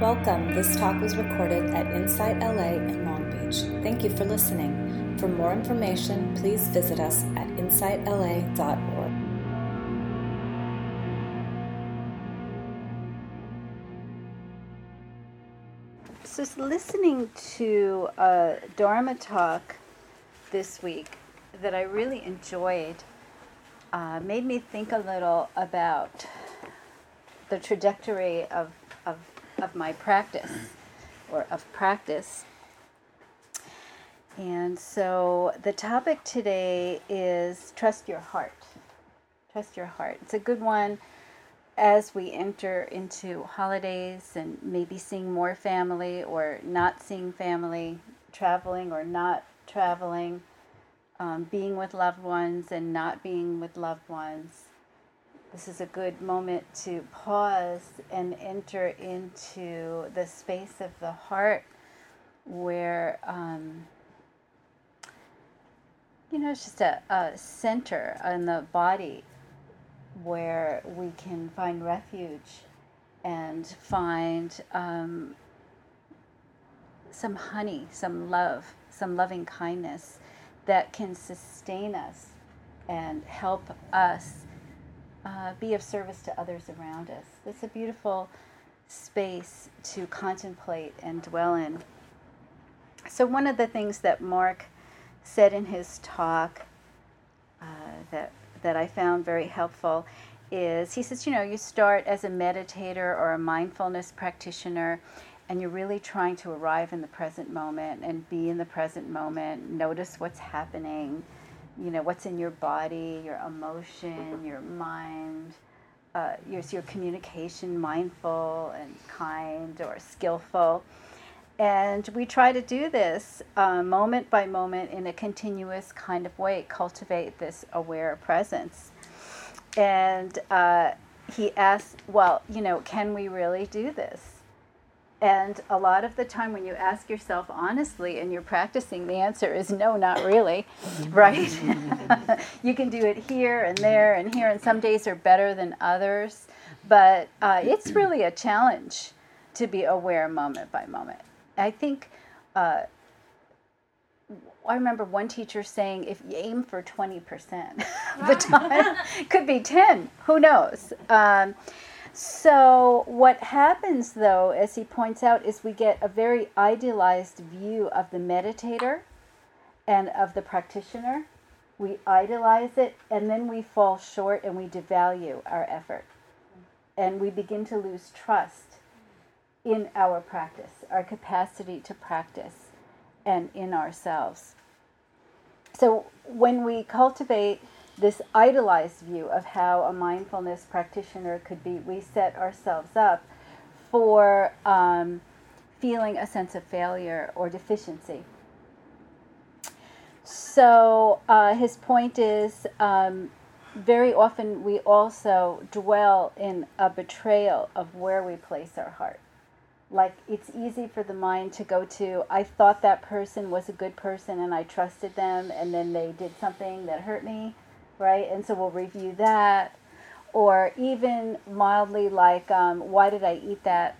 Welcome. This talk was recorded at Insight LA in Long Beach. Thank you for listening. For more information, please visit us at insightla.org. So, listening to a Dharma talk this week that I really enjoyed uh, made me think a little about the trajectory of, of, my practice or of practice. And so the topic today is trust your heart. Trust your heart. It's a good one as we enter into holidays and maybe seeing more family or not seeing family, traveling or not traveling, um, being with loved ones and not being with loved ones. This is a good moment to pause and enter into the space of the heart where, um, you know, it's just a, a center in the body where we can find refuge and find um, some honey, some love, some loving kindness that can sustain us and help us uh, be of service to others around us. It's a beautiful space to contemplate and dwell in. So, one of the things that Mark said in his talk uh, that, that I found very helpful is he says, you know, you start as a meditator or a mindfulness practitioner, and you're really trying to arrive in the present moment and be in the present moment, notice what's happening you know what's in your body your emotion your mind uh, your, your communication mindful and kind or skillful? And we try to do this uh, moment by moment in a continuous kind of way cultivate this aware presence. And uh, he asked well you know can we really do this and a lot of the time, when you ask yourself honestly and you're practicing, the answer is no, not really, right? you can do it here and there and here, and some days are better than others. But uh, it's really a challenge to be aware moment by moment. I think uh, I remember one teacher saying if you aim for 20% the time, could be 10, who knows? Um, so, what happens though, as he points out, is we get a very idealized view of the meditator and of the practitioner. We idolize it and then we fall short and we devalue our effort. And we begin to lose trust in our practice, our capacity to practice, and in ourselves. So, when we cultivate this idolized view of how a mindfulness practitioner could be, we set ourselves up for um, feeling a sense of failure or deficiency. So uh, his point is um, very often we also dwell in a betrayal of where we place our heart. Like it's easy for the mind to go to, I thought that person was a good person and I trusted them, and then they did something that hurt me right? And so we'll review that. Or even mildly like, um, why did I eat that?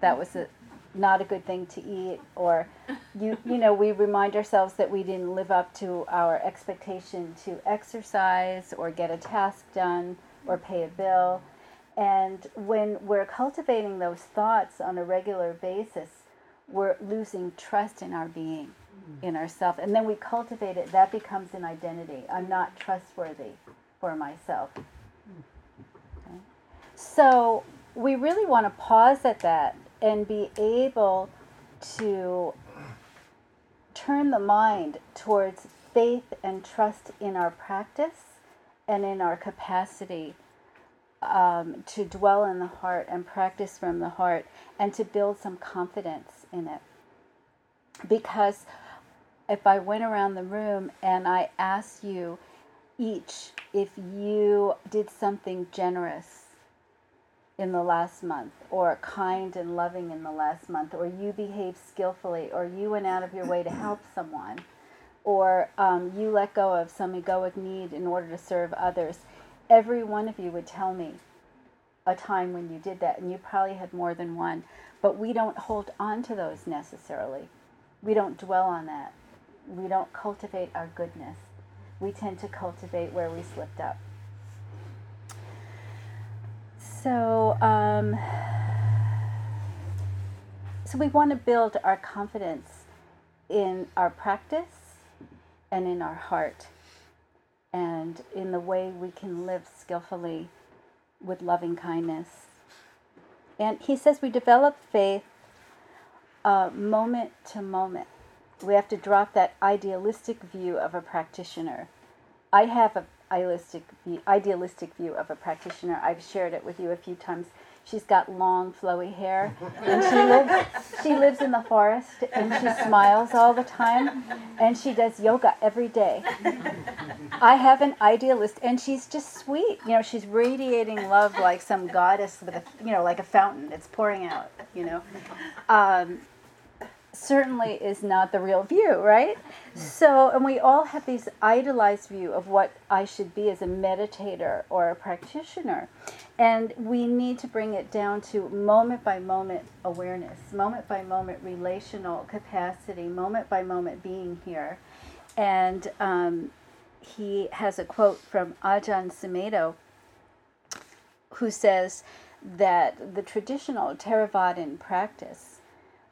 That was a, not a good thing to eat. Or, you, you know, we remind ourselves that we didn't live up to our expectation to exercise or get a task done or pay a bill. And when we're cultivating those thoughts on a regular basis, we're losing trust in our being in ourselves and then we cultivate it that becomes an identity i'm not trustworthy for myself okay? so we really want to pause at that and be able to turn the mind towards faith and trust in our practice and in our capacity um, to dwell in the heart and practice from the heart and to build some confidence in it because if I went around the room and I asked you each if you did something generous in the last month, or kind and loving in the last month, or you behaved skillfully, or you went out of your way to help someone, or um, you let go of some egoic need in order to serve others, every one of you would tell me a time when you did that, and you probably had more than one. But we don't hold on to those necessarily. We don't dwell on that. We don't cultivate our goodness. We tend to cultivate where we slipped up. So, um, so we want to build our confidence in our practice and in our heart and in the way we can live skillfully with loving kindness. And he says we develop faith uh, moment to moment. We have to drop that idealistic view of a practitioner. I have a idealistic idealistic view of a practitioner. I've shared it with you a few times. She's got long, flowy hair, and she lives she lives in the forest, and she smiles all the time, and she does yoga every day. I have an idealist, and she's just sweet. You know, she's radiating love like some goddess with a you know like a fountain. It's pouring out. You know. Um, certainly is not the real view, right? So, and we all have these idolized view of what I should be as a meditator or a practitioner. And we need to bring it down to moment by moment awareness, moment by moment relational capacity, moment by moment being here. And um, he has a quote from Ajahn Sumedho who says that the traditional Theravadan practice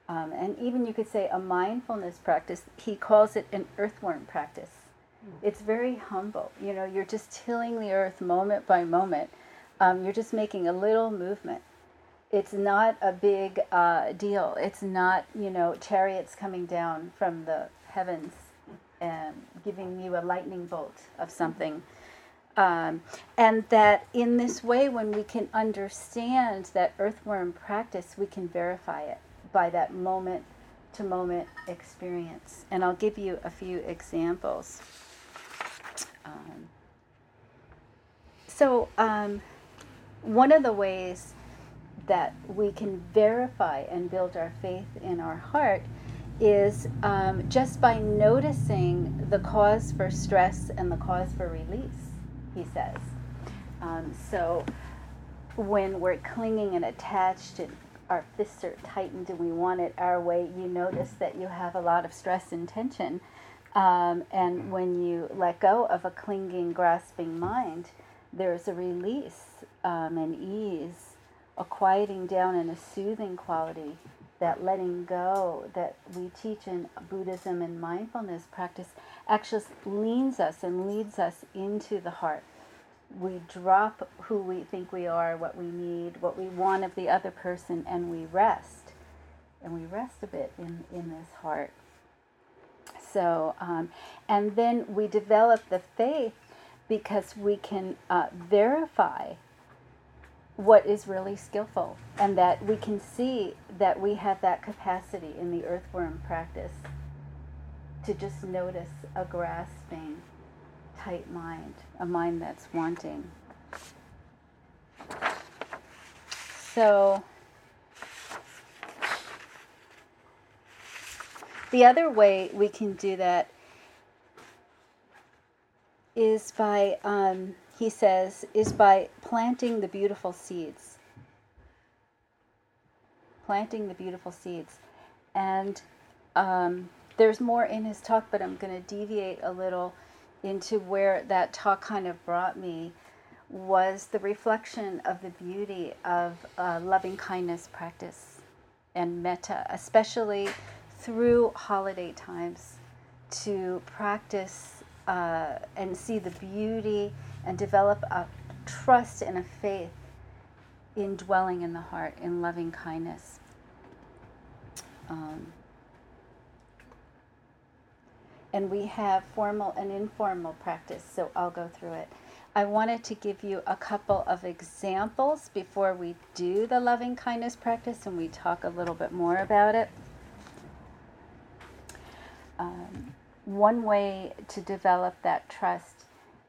um, and even you could say a mindfulness practice. He calls it an earthworm practice. Mm. It's very humble. You know, you're just tilling the earth moment by moment. Um, you're just making a little movement. It's not a big uh, deal. It's not, you know, chariots coming down from the heavens and giving you a lightning bolt of something. Um, and that in this way, when we can understand that earthworm practice, we can verify it by that moment to moment experience. And I'll give you a few examples. Um, so, um, one of the ways that we can verify and build our faith in our heart is um, just by noticing the cause for stress and the cause for release, he says. Um, so, when we're clinging and attached and our fists are tightened and we want it our way, you notice that you have a lot of stress and tension. Um, and when you let go of a clinging, grasping mind, there's a release um, and ease, a quieting down and a soothing quality, that letting go that we teach in Buddhism and mindfulness practice actually leans us and leads us into the heart we drop who we think we are, what we need, what we want of the other person, and we rest. And we rest a bit in, in this heart. So, um, and then we develop the faith because we can uh, verify what is really skillful and that we can see that we have that capacity in the earthworm practice to just notice a grasping tight mind, a mind that's wanting. So, the other way we can do that is by, um, he says, is by planting the beautiful seeds. Planting the beautiful seeds. And um, there's more in his talk, but I'm going to deviate a little into where that talk kind of brought me was the reflection of the beauty of uh, loving kindness practice and metta, especially through holiday times, to practice uh, and see the beauty and develop a trust and a faith in dwelling in the heart, in loving kindness. Um, and we have formal and informal practice, so I'll go through it. I wanted to give you a couple of examples before we do the loving kindness practice and we talk a little bit more about it. Um, one way to develop that trust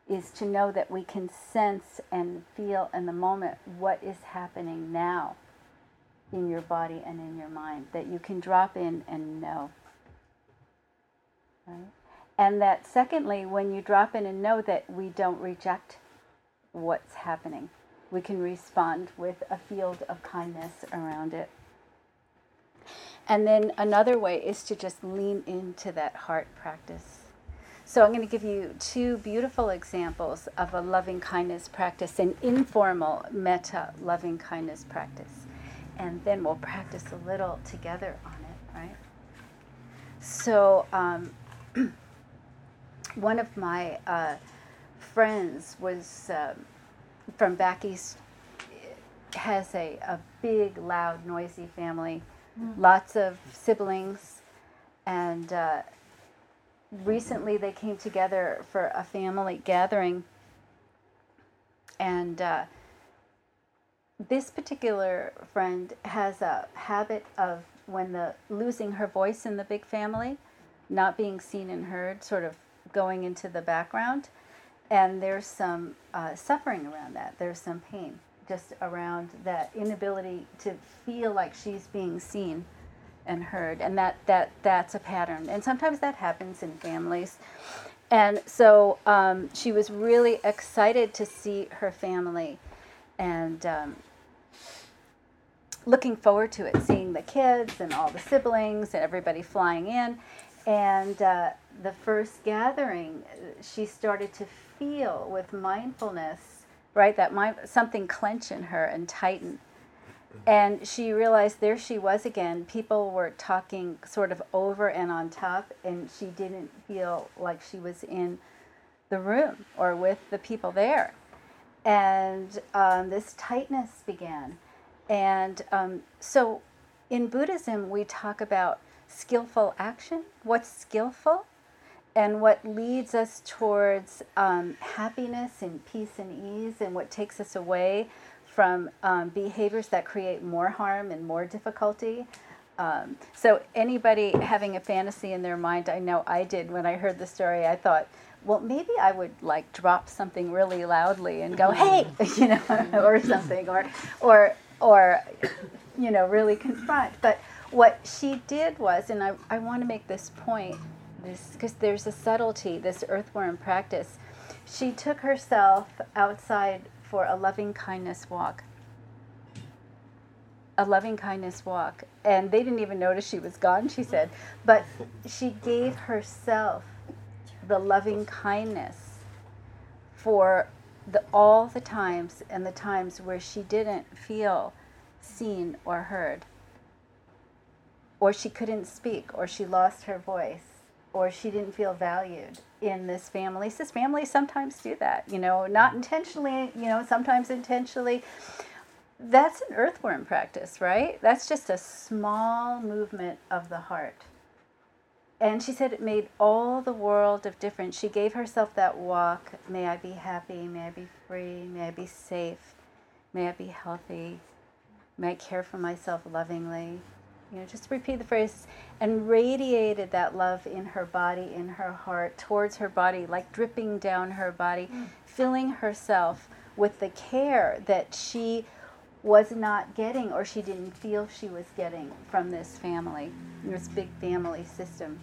is to know that we can sense and feel in the moment what is happening now in your body and in your mind, that you can drop in and know. And that, secondly, when you drop in and know that we don't reject what's happening, we can respond with a field of kindness around it. And then another way is to just lean into that heart practice. So I'm going to give you two beautiful examples of a loving kindness practice, an informal metta loving kindness practice. And then we'll practice a little together on it, right? So um, one of my uh, friends was um, from back east, has a, a big, loud, noisy family, mm. lots of siblings, and uh, recently they came together for a family gathering. And uh, this particular friend has a habit of when the losing her voice in the big family, not being seen and heard, sort of going into the background. And there's some uh, suffering around that. There's some pain just around that inability to feel like she's being seen and heard and that that that's a pattern and sometimes that happens in families and so um, she was really excited to see her family and um, looking forward to it seeing the kids and all the siblings and everybody flying in and uh, the first gathering, she started to feel with mindfulness, right, that mind, something clench in her and tighten. And she realized there she was again. People were talking sort of over and on top, and she didn't feel like she was in the room or with the people there. And um, this tightness began. And um, so in Buddhism, we talk about skillful action, what's skillful, and what leads us towards um, happiness and peace and ease, and what takes us away from um, behaviors that create more harm and more difficulty. Um, so, anybody having a fantasy in their mind, I know I did when I heard the story, I thought, well, maybe I would like drop something really loudly and go, "Hey," you know, or something, or, or, or, you know, really confront. But what she did was, and I, I want to make this point, this because there's a subtlety, this earthworm practice. She took herself outside for a loving kindness walk. A loving kindness walk. And they didn't even notice she was gone, she said. But she gave herself the loving kindness for the, all the times and the times where she didn't feel seen or heard or she couldn't speak, or she lost her voice, or she didn't feel valued in this family. This families sometimes do that, you know, not intentionally, you know, sometimes intentionally. That's an earthworm practice, right? That's just a small movement of the heart. And she said it made all the world of difference. She gave herself that walk. May I be happy. May I be free. May I be safe. May I be healthy. May I care for myself lovingly you know, just repeat the phrase and radiated that love in her body, in her heart, towards her body, like dripping down her body, mm. filling herself with the care that she was not getting or she didn't feel she was getting from this family, this big family system.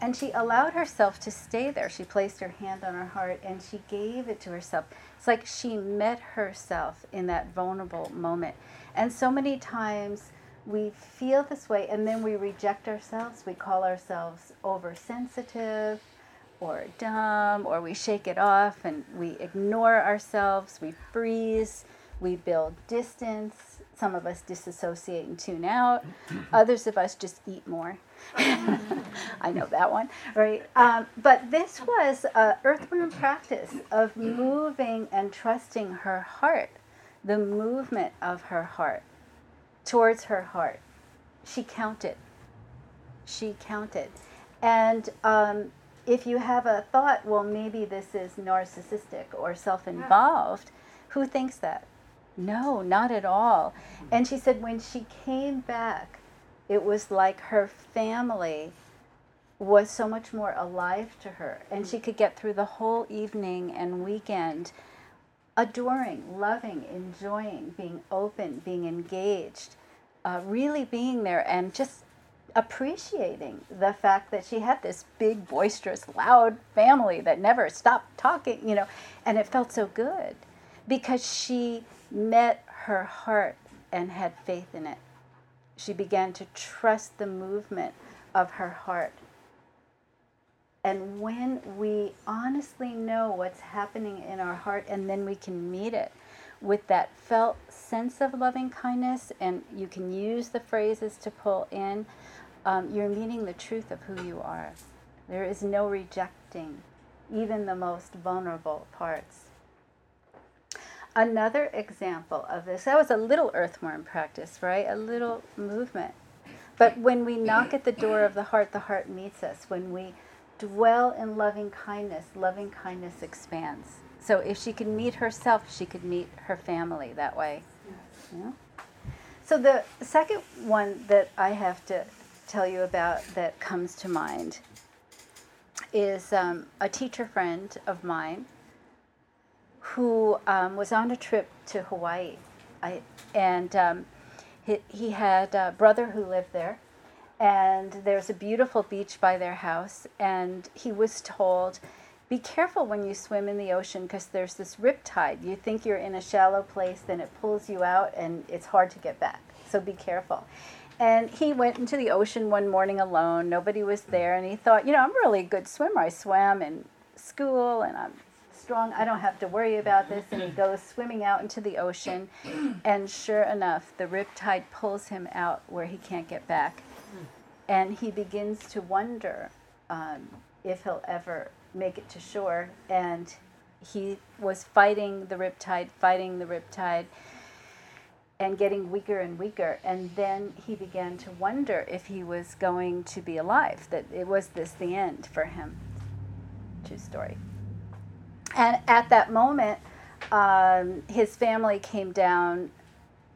And she allowed herself to stay there. She placed her hand on her heart and she gave it to herself. It's like she met herself in that vulnerable moment. And so many times, we feel this way and then we reject ourselves. We call ourselves oversensitive or dumb, or we shake it off and we ignore ourselves, we freeze, we build distance. Some of us disassociate and tune out. Others of us just eat more. I know that one, right? Um, but this was a earthworm practice of moving and trusting her heart, the movement of her heart towards her heart. She counted. She counted. And um, if you have a thought, well, maybe this is narcissistic or self involved, who thinks that? No, not at all. And she said when she came back, it was like her family was so much more alive to her. And she could get through the whole evening and weekend adoring, loving, enjoying, being open, being engaged, uh, really being there and just appreciating the fact that she had this big, boisterous, loud family that never stopped talking, you know, and it felt so good because she met her heart and had faith in it. She began to trust the movement of her heart. And when we honestly know what's happening in our heart and then we can meet it with that felt sense of loving kindness, and you can use the phrases to pull in, um, you're meeting the truth of who you are. There is no rejecting even the most vulnerable parts. Another example of this, that was a little earthworm practice, right? A little movement. But when we knock at the door of the heart, the heart meets us. When we dwell in loving kindness, loving kindness expands. So if she could meet herself, she could meet her family that way. Yeah. So the second one that I have to tell you about that comes to mind is um, a teacher friend of mine who um, was on a trip to Hawaii. I, and um, he, he had a brother who lived there, and there's a beautiful beach by their house. And he was told, be careful when you swim in the ocean because there's this rip tide. You think you're in a shallow place, then it pulls you out, and it's hard to get back. So be careful. And he went into the ocean one morning alone. Nobody was there. And he thought, you know, I'm really a good swimmer. I swam in school and I'm strong. I don't have to worry about this. And he goes swimming out into the ocean. And sure enough, the rip tide pulls him out where he can't get back. And he begins to wonder um, if he'll ever make it to shore. And he was fighting the riptide, fighting the riptide and getting weaker and weaker. And then he began to wonder if he was going to be alive, that it was this the end for him. True story. And at that moment, um, his family came down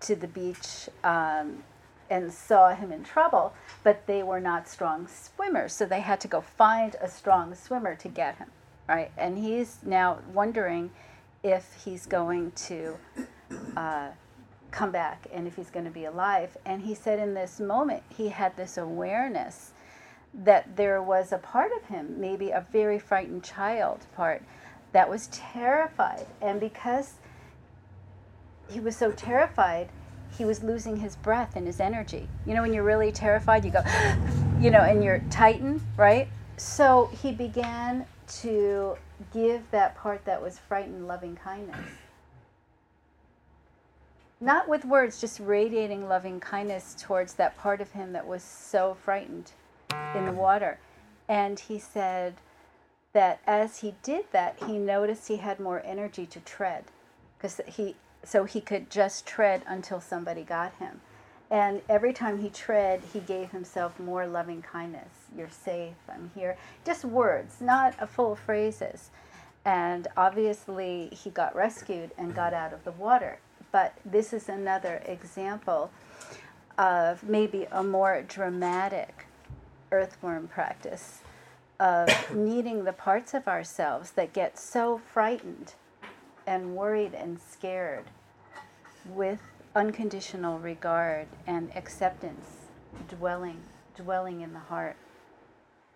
to the beach um, and saw him in trouble, but they were not strong swimmers, so they had to go find a strong swimmer to get him, right? And he's now wondering if he's going to. Uh, come back and if he's going to be alive. And he said in this moment, he had this awareness that there was a part of him, maybe a very frightened child part, that was terrified. And because he was so terrified, he was losing his breath and his energy. You know, when you're really terrified, you go, you know, and you're tightened, right? So he began to give that part that was frightened loving kindness not with words, just radiating loving kindness towards that part of him that was so frightened in the water. And he said that as he did that, he noticed he had more energy to tread because he so he could just tread until somebody got him. And every time he tread, he gave himself more loving kindness. You're safe, I'm here. Just words, not a full phrases. And obviously, he got rescued and got out of the water but this is another example of maybe a more dramatic earthworm practice of needing the parts of ourselves that get so frightened and worried and scared with unconditional regard and acceptance dwelling dwelling in the heart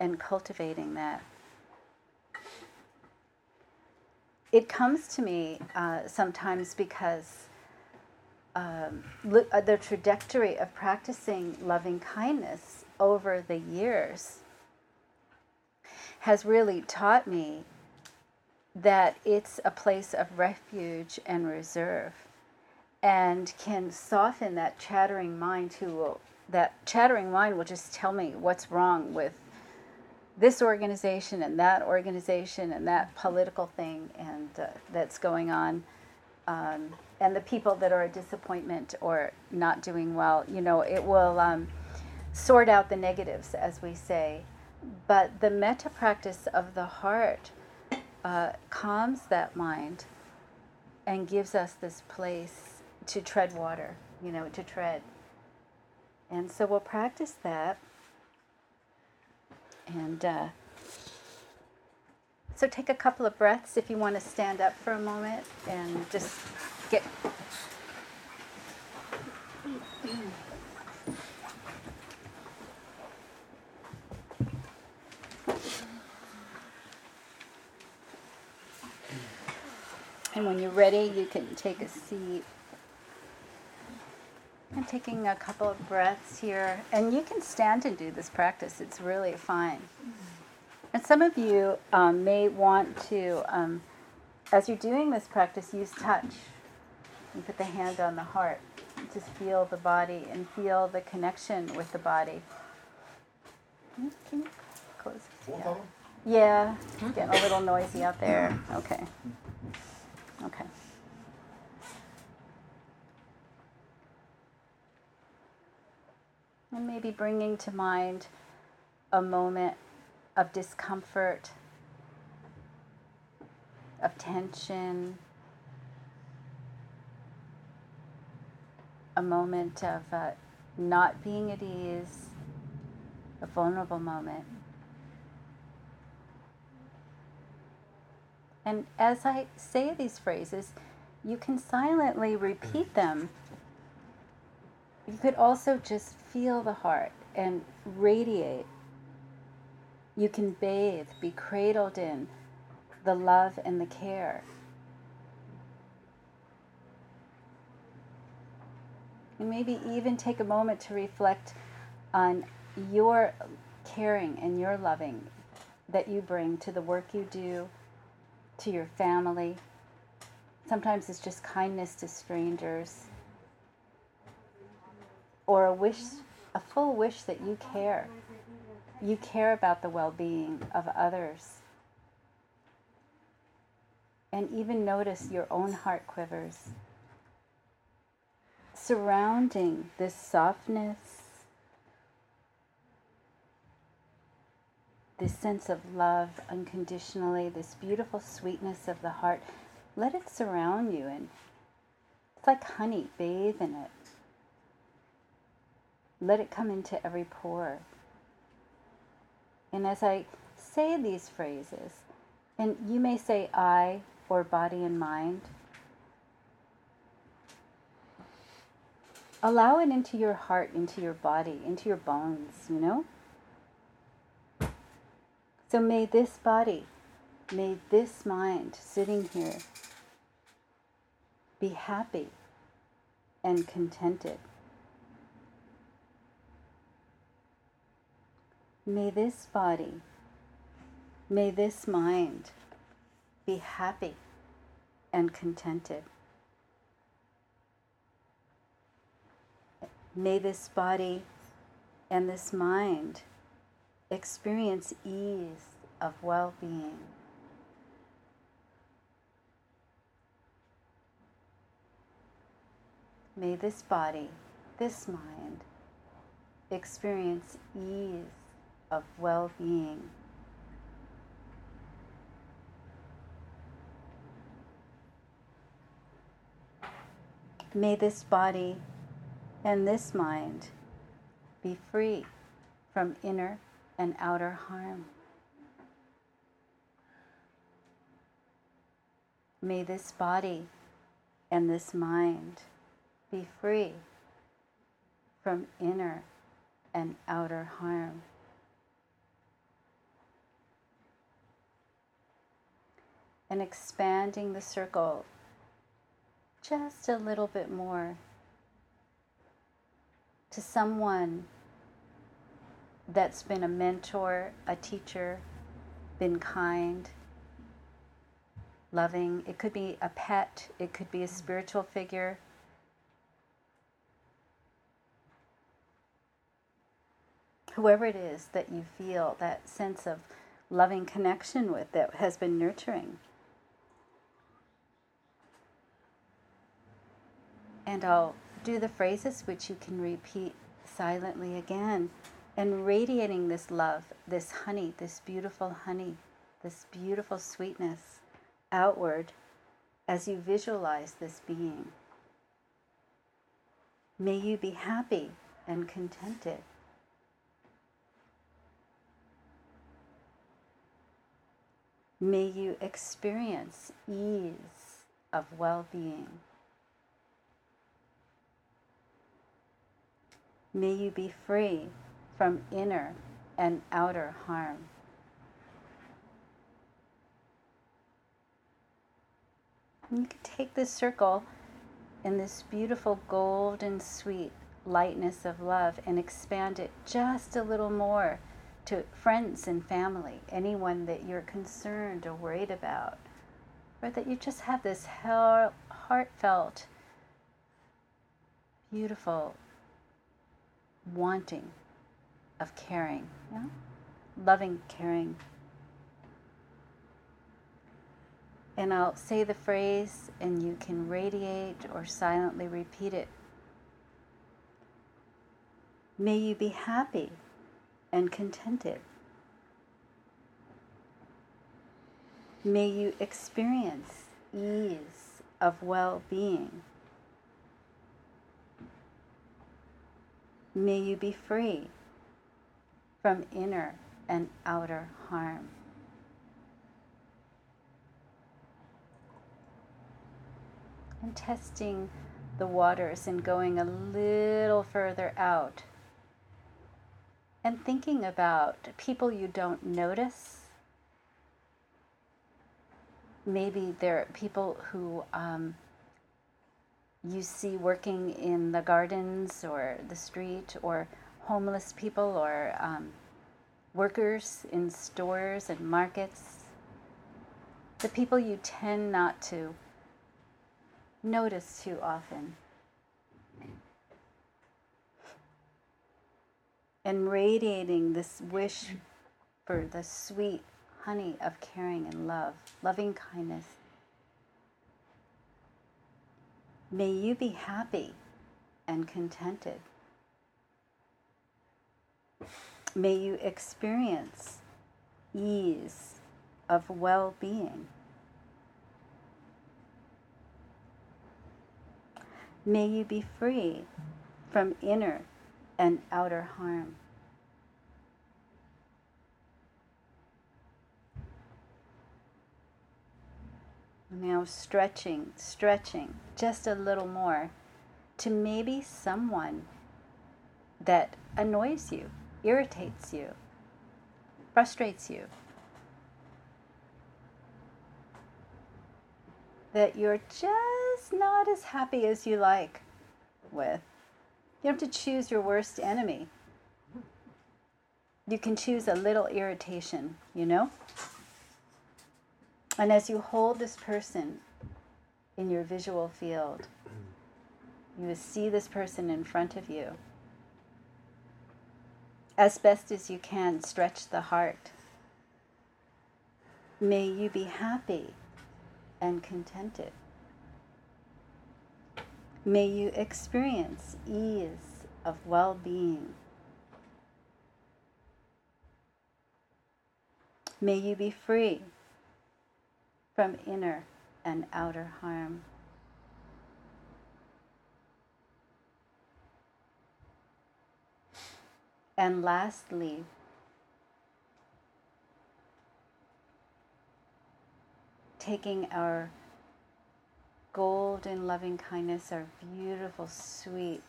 and cultivating that. It comes to me uh, sometimes because um, uh, the trajectory of practicing loving kindness over the years has really taught me that it's a place of refuge and reserve and can soften that chattering mind who will that chattering mind will just tell me what's wrong with this organization and that organization and that political thing and uh, that's going on um, and the people that are a disappointment or not doing well, you know, it will um, sort out the negatives, as we say. But the metta practice of the heart uh, calms that mind and gives us this place to tread water, you know, to tread. And so we'll practice that. And uh, so take a couple of breaths if you want to stand up for a moment and just get. And when you're ready, you can take a seat. I'm taking a couple of breaths here. And you can stand and do this practice, it's really fine. And some of you um, may want to, um, as you're doing this practice, use touch. You put the hand on the heart. Just feel the body and feel the connection with the body. Can you, can you close? Yeah. Yeah, it's getting a little noisy out there. Okay. Okay. And maybe bringing to mind a moment of discomfort, of tension, a moment of uh, not being at ease, a vulnerable moment. And as I say these phrases, you can silently repeat them. You could also just feel the heart and radiate. You can bathe, be cradled in the love and the care. And maybe even take a moment to reflect on your caring and your loving that you bring to the work you do to your family. Sometimes it's just kindness to strangers or a wish, a full wish that you care. You care about the well being of others. And even notice your own heart quivers. Surrounding this softness, this sense of love unconditionally, this beautiful sweetness of the heart, let it surround you and it's like honey, bathe in it. Let it come into every pore. And as I say these phrases, and you may say I or body and mind, allow it into your heart, into your body, into your bones, you know? So may this body, may this mind sitting here be happy and contented. May this body, may this mind be happy and contented. May this body and this mind experience ease of well being. May this body, this mind, experience ease of well being. May this body and this mind be free from inner and outer harm. May this body and this mind be free from inner and outer harm. And expanding the circle just a little bit more to someone that's been a mentor, a teacher, been kind, loving. It could be a pet, it could be a spiritual figure. Whoever it is that you feel that sense of loving connection with that has been nurturing. And I'll do the phrases which you can repeat silently again and radiating this love, this honey, this beautiful honey, this beautiful sweetness outward as you visualize this being. May you be happy and contented. May you experience ease of well being. May you be free from inner and outer harm. And you can take this circle in this beautiful golden sweet lightness of love and expand it just a little more to friends and family, anyone that you're concerned or worried about, or that you just have this heartfelt, beautiful wanting of caring, loving, caring. And I'll say the phrase, and you can radiate or silently repeat it. May you be happy and contented. May you experience ease of well being. May you be free from inner and outer harm. And testing the waters and going a little further out and thinking about people you don't notice. Maybe there are people who um, you see working in the gardens or the street, or homeless people, or um, workers in stores and markets. The people you tend not to notice too often. and radiating this wish for the sweet honey of caring and love, loving kindness. May you be happy and contented. May you experience ease of well being. May you be free from inner and outer harm. Now, stretching, stretching just a little more to maybe someone that annoys you, irritates you, frustrates you. That you're just not as happy as you like with. You have to choose your worst enemy. You can choose a little irritation, you know? And as you hold this person in your visual field, you see this person in front of you. As best as you can, stretch the heart. May you be happy and contented. May you experience ease of well being. May you be free from inner and outer harm. And lastly, taking our golden loving kindness, our beautiful, sweet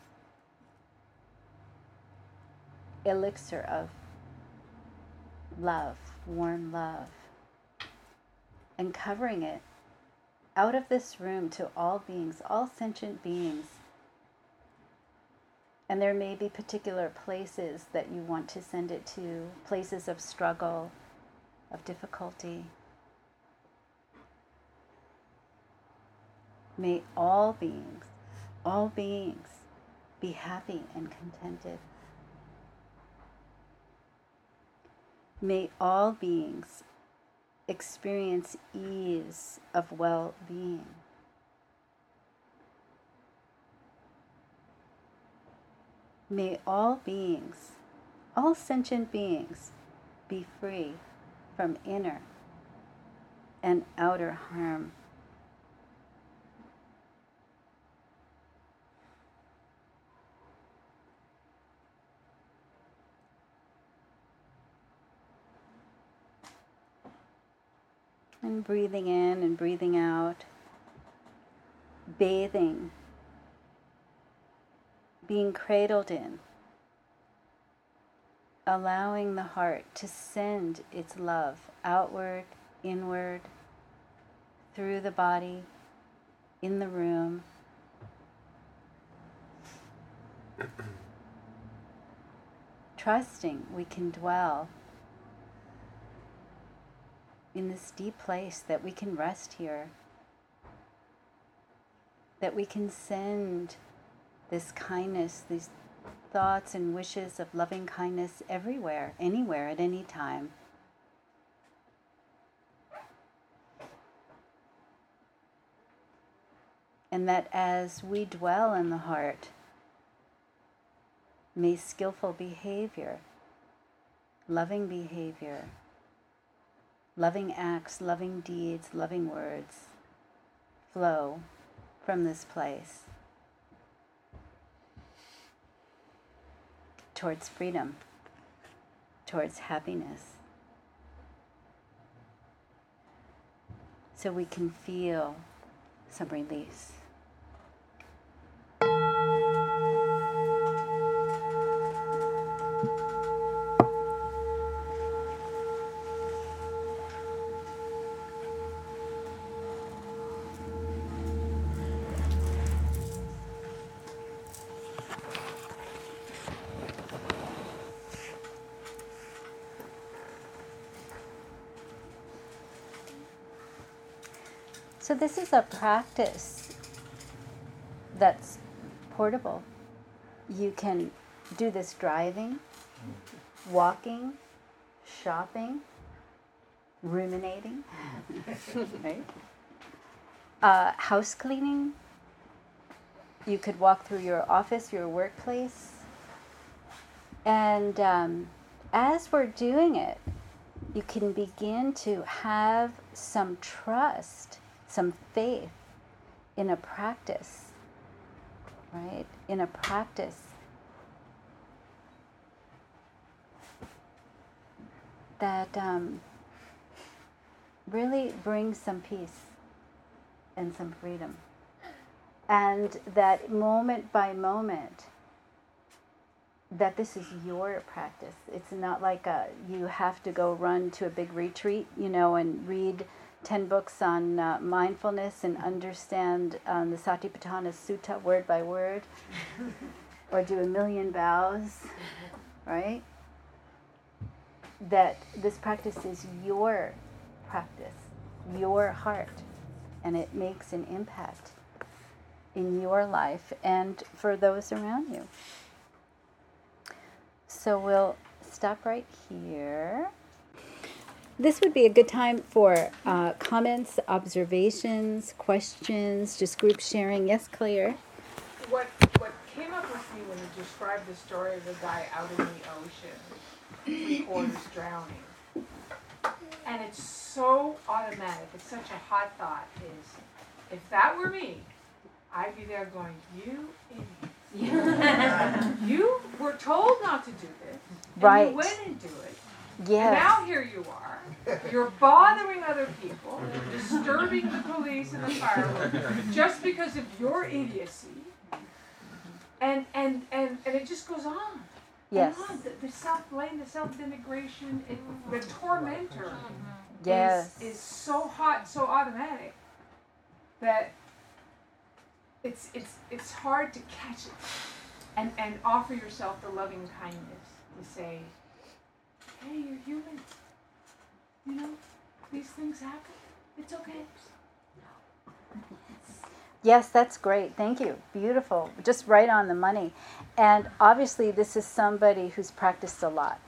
elixir of love, warm love, and covering it out of this room to all beings, all sentient beings. And there may be particular places that you want to send it to, places of struggle, of difficulty. May all beings, all beings, be happy and contented. May all beings experience ease of well being. May all beings, all sentient beings, be free from inner and outer harm. And breathing in and breathing out. Bathing. Being cradled in. Allowing the heart to send its love outward, inward, through the body, in the room. Trusting we can dwell in this deep place, that we can rest here, that we can send this kindness, these thoughts and wishes of loving kindness everywhere, anywhere, at any time. And that as we dwell in the heart, may skillful behavior, loving behavior, loving acts, loving deeds, loving words flow from this place towards freedom, towards happiness. So we can feel some release. So, this is a practice that's portable. You can do this driving, walking, shopping, ruminating, right? Uh, house cleaning. You could walk through your office, your workplace. And um, as we're doing it, you can begin to have some trust some faith in a practice, right? In a practice that um, really brings some peace and some freedom. And that moment by moment, that this is your practice. It's not like a, you have to go run to a big retreat, you know, and read 10 books on uh, mindfulness and understand um, the Satipatthana Sutta word by word, or do a million vows, right? That this practice is your practice, your heart, and it makes an impact in your life and for those around you. So we'll stop right here. This would be a good time for uh, comments, observations, questions, just group sharing. Yes, Claire? What, what came up with me when you described the story of the guy out in the ocean, three quarters drowning, and it's so automatic, it's such a hot thought, is if that were me, I'd be there going, you idiot. you were told not to do this. And right. You went and do it. Yes. Now here you are you're bothering other people, disturbing the police and the firemen just because of your idiocy. And and and, and it just goes on. Yes. On. The, the self blame, the self denigration, the tormentor yes. is, is so hot, so automatic that it's it's it's hard to catch it and, and offer yourself the loving kindness to say, Hey, you're human you know, these things happen. It's okay. Yes, that's great. Thank you. Beautiful. Just right on the money. And obviously, this is somebody who's practiced a lot.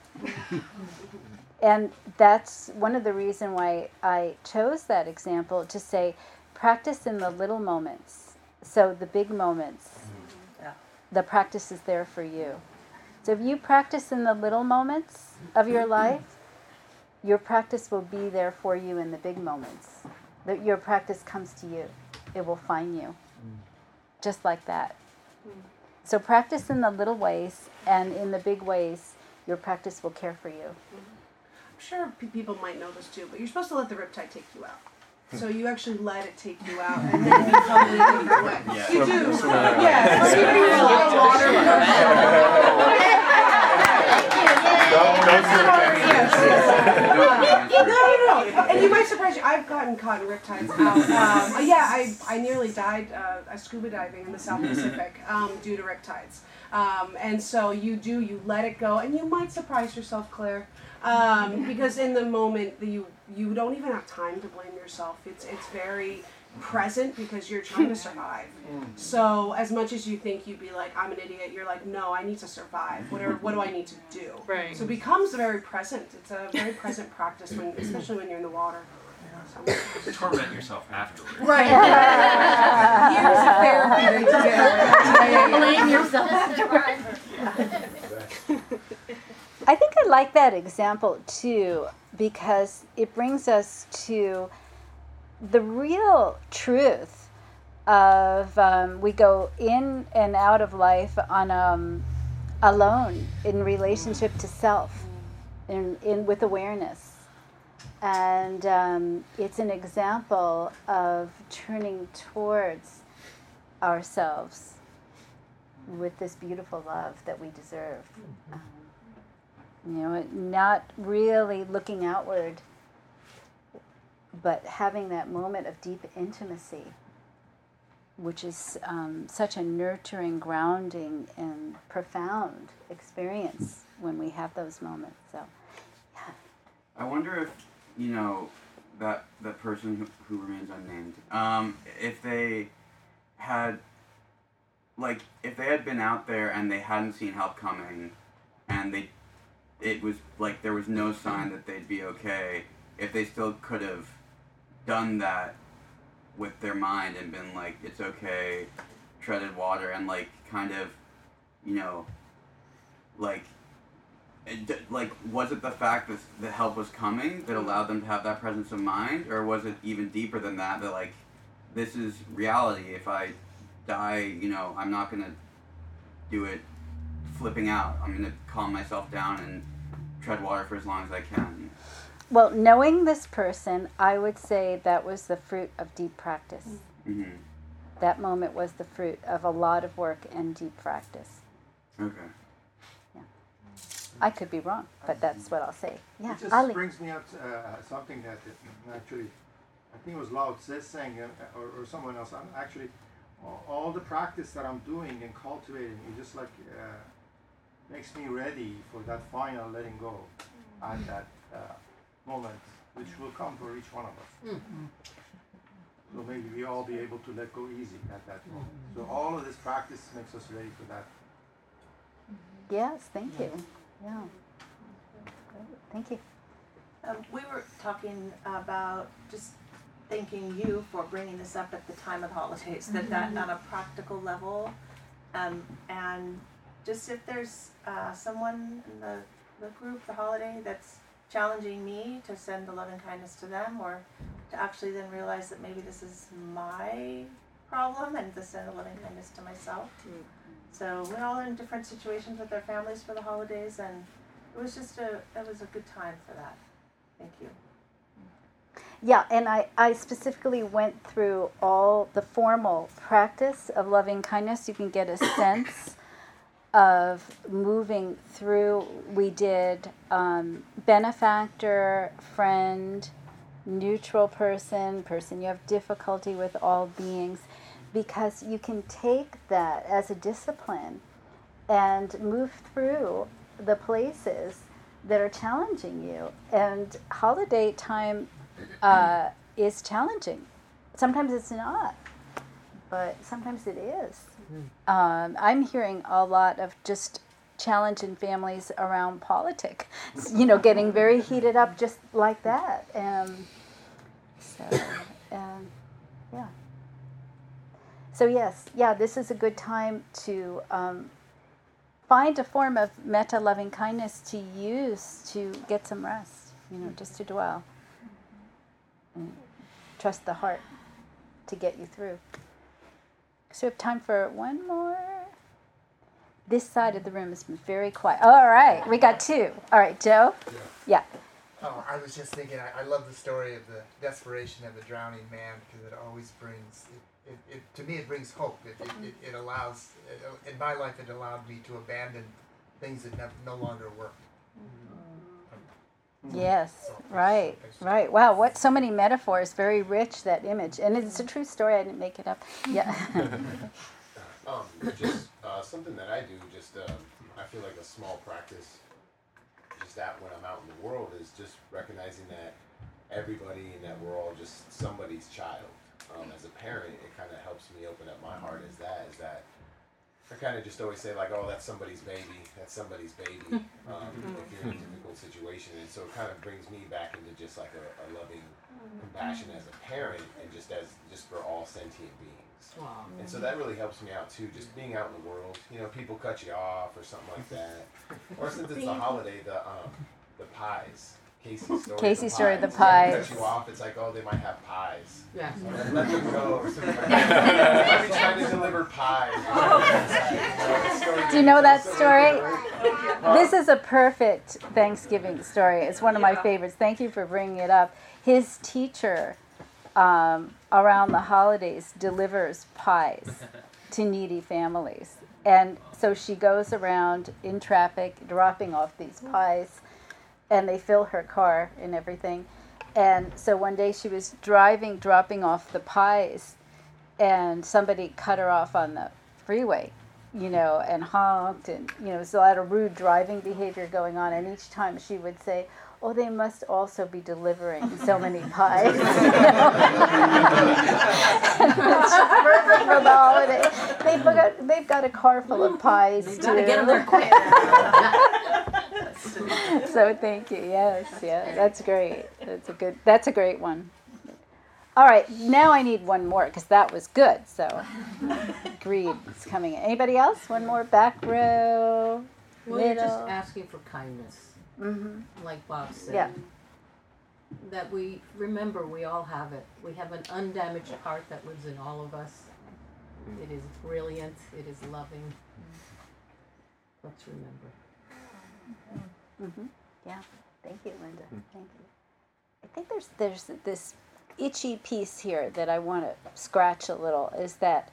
and that's one of the reason why I chose that example to say practice in the little moments. So the big moments, yeah. the practice is there for you. So if you practice in the little moments of your life, your practice will be there for you in the big moments. That your practice comes to you. It will find you. Mm. Just like that. Mm. So practice in the little ways and in the big ways, your practice will care for you. I'm sure people might know this too, but you're supposed to let the riptide take you out. So you actually let it take you out, and then you come in a different way. Yeah. You do. Yeah. Don't, don't no, no, no. And you might surprise you. I've gotten caught in riptides out. Um, yeah, I, I nearly died uh, scuba diving in the South Pacific um, due to riptides. Um, and so you do, you let it go, and you might surprise yourself, Claire, um, because in the moment you you don't even have time to blame yourself. It's it's very present because you're trying to hmm. survive. Hmm. So as much as you think you'd be like, I'm an idiot, you're like, no, I need to survive. Whatever, what do I need to do? Right. So it becomes very present. It's a very present practice when, especially when you're in the water. So- Torment yourself afterwards. Right. Years of therapy to get Blame yourself afterwards. I think I like that example too because it brings us to the real truth of um, we go in and out of life on um, alone in relationship to self, in, in with awareness, and um, it's an example of turning towards ourselves with this beautiful love that we deserve. Um, you know, not really looking outward, but having that moment of deep intimacy, which is um, such a nurturing, grounding, and profound experience when we have those moments. So, yeah. I wonder if you know that that person who, who remains unnamed, um, if they had like if they had been out there and they hadn't seen help coming, and they it was like there was no sign that they'd be okay. If they still could have done that with their mind and been like, it's okay, treaded water, and like kind of, you know, like it like was it the fact that the help was coming that allowed them to have that presence of mind? Or was it even deeper than that that like this is reality. If i die you know i'm not to do it flipping out. I'm to calm myself down and tread water for as long as i can Well, knowing this person, I would say that was the fruit of deep practice. hmm That moment was the fruit of a lot of work and deep practice. okay Yeah. I could be wrong, but that's what I'll say. Yeah, It just Ali. brings me up to, uh, something that actually, I think it was Lao Tse saying, uh, or, or someone else. I'm actually all, all the practice that I'm doing and cultivating, it just like uh, makes me ready for that final letting go at that uh, moment, which will come for each one of us. So maybe we all be able to let go easy at that moment. So all of this practice makes us ready for that. Yes, thank you. Yeah. Great, Thank you. Um, we were talking about just thanking you for bringing this up at the time of the holidays, that that on a practical level, um, and just if there's uh, someone in the, the group, the holiday, that's challenging me to send the love and kindness to them, or to actually then realize that maybe this is my problem and to send the love and kindness to myself. Mm-hmm. So we're all in different situations with our families for the holidays, and it was just a it was a good time for that. Thank you. Yeah, and I, I specifically went through all the formal practice of loving kindness. You can get a sense of moving through. We did um, benefactor, friend, neutral person, person you have difficulty with all beings, because you can take that as a discipline and move through the places that are challenging you. And holiday time uh, is challenging. Sometimes it's not, but sometimes it is. Um, I'm hearing a lot of just challenge in families around politics, you know, getting very heated up just like that. Um, so, um, yeah. So, yes, yeah, this is a good time to um, find a form of metta loving kindness to use to get some rest, you know, just to dwell. And trust the heart to get you through. So we have time for one more. This side of the room has been very quiet. Oh, all right, we got two. All right, Joe? Yeah. Oh, I was just thinking, I, I love the story of the desperation of the drowning man because it always brings, it, it, it, to me, it brings hope. It, it, it, it allows, it, in my life, it allowed me to abandon things that no, no longer work. Mm-hmm. Yes, right, right. Wow, what so many metaphors, very rich that image. And it's a true story, I didn't make it up. Yeah. Um, just uh, something that I do, just um, I feel like a small practice, just that when I'm out in the world, is just recognizing that everybody and that we're all just somebody's child. Um, as a parent, it kind of helps me open up my heart as that, is that I kind of just always say like, oh, that's somebody's baby, that's somebody's baby. Um, if you're in a difficult situation, and so it kind of brings me back into just like a, a loving compassion as a parent, and just as just for all sentient beings. Wow. And so that really helps me out too, just being out in the world. You know, people cut you off or something like that. Or since it's the holiday, the um, the pies. Casey's story. Casey's the story, the They pies. cut you off. It's like, oh, they might have pies. Yeah. Let, let them go or something like that. Let me try to deliver pies. Do you know that story? This is a perfect Thanksgiving story. It's one of my favorites. Thank you for bringing it up. His teacher um, around the holidays delivers pies to needy families. And so she goes around in traffic dropping off these pies, and they fill her car and everything. And so one day she was driving, dropping off the pies, and somebody cut her off on the freeway, you know, and honked, and you know, there's a lot of rude driving behavior going on. And each time she would say, "Oh, they must also be delivering so many pies." You know? it's perfect for the holiday. They've got they've got a car full of pies They too. gotta get 'em there quick. so thank you. Yes, yeah, that's great. That's a good. That's a great one. All right, now I need one more because that was good. So, greed is coming. in. Anybody else? One more back row. Well, you're just asking for kindness, Mm-hmm. like Bob said. Yeah. That we remember we all have it. We have an undamaged heart that lives in all of us. It is brilliant. It is loving. Let's remember. Mm-hmm. Yeah. Thank you, Linda. Thank you. I think there's there's this itchy piece here that I want to scratch a little. Is that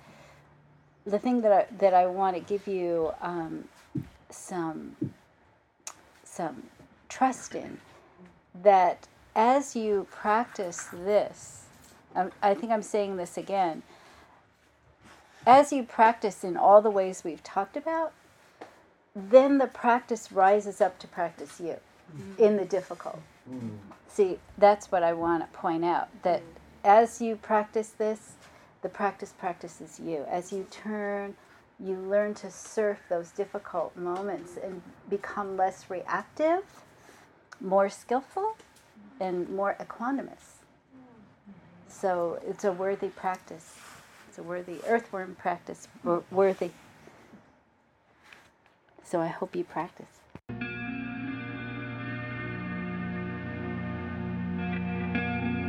the thing that I that I want to give you um, some some trust in that as you practice this, um, I think I'm saying this again. As you practice in all the ways we've talked about, then the practice rises up to practice you in the difficult. See, that's what I want to point out that as you practice this, the practice practices you. As you turn, you learn to surf those difficult moments and become less reactive, more skillful, and more equanimous. So it's a worthy practice. It's a worthy earthworm practice, wor- worthy. So I hope you practice.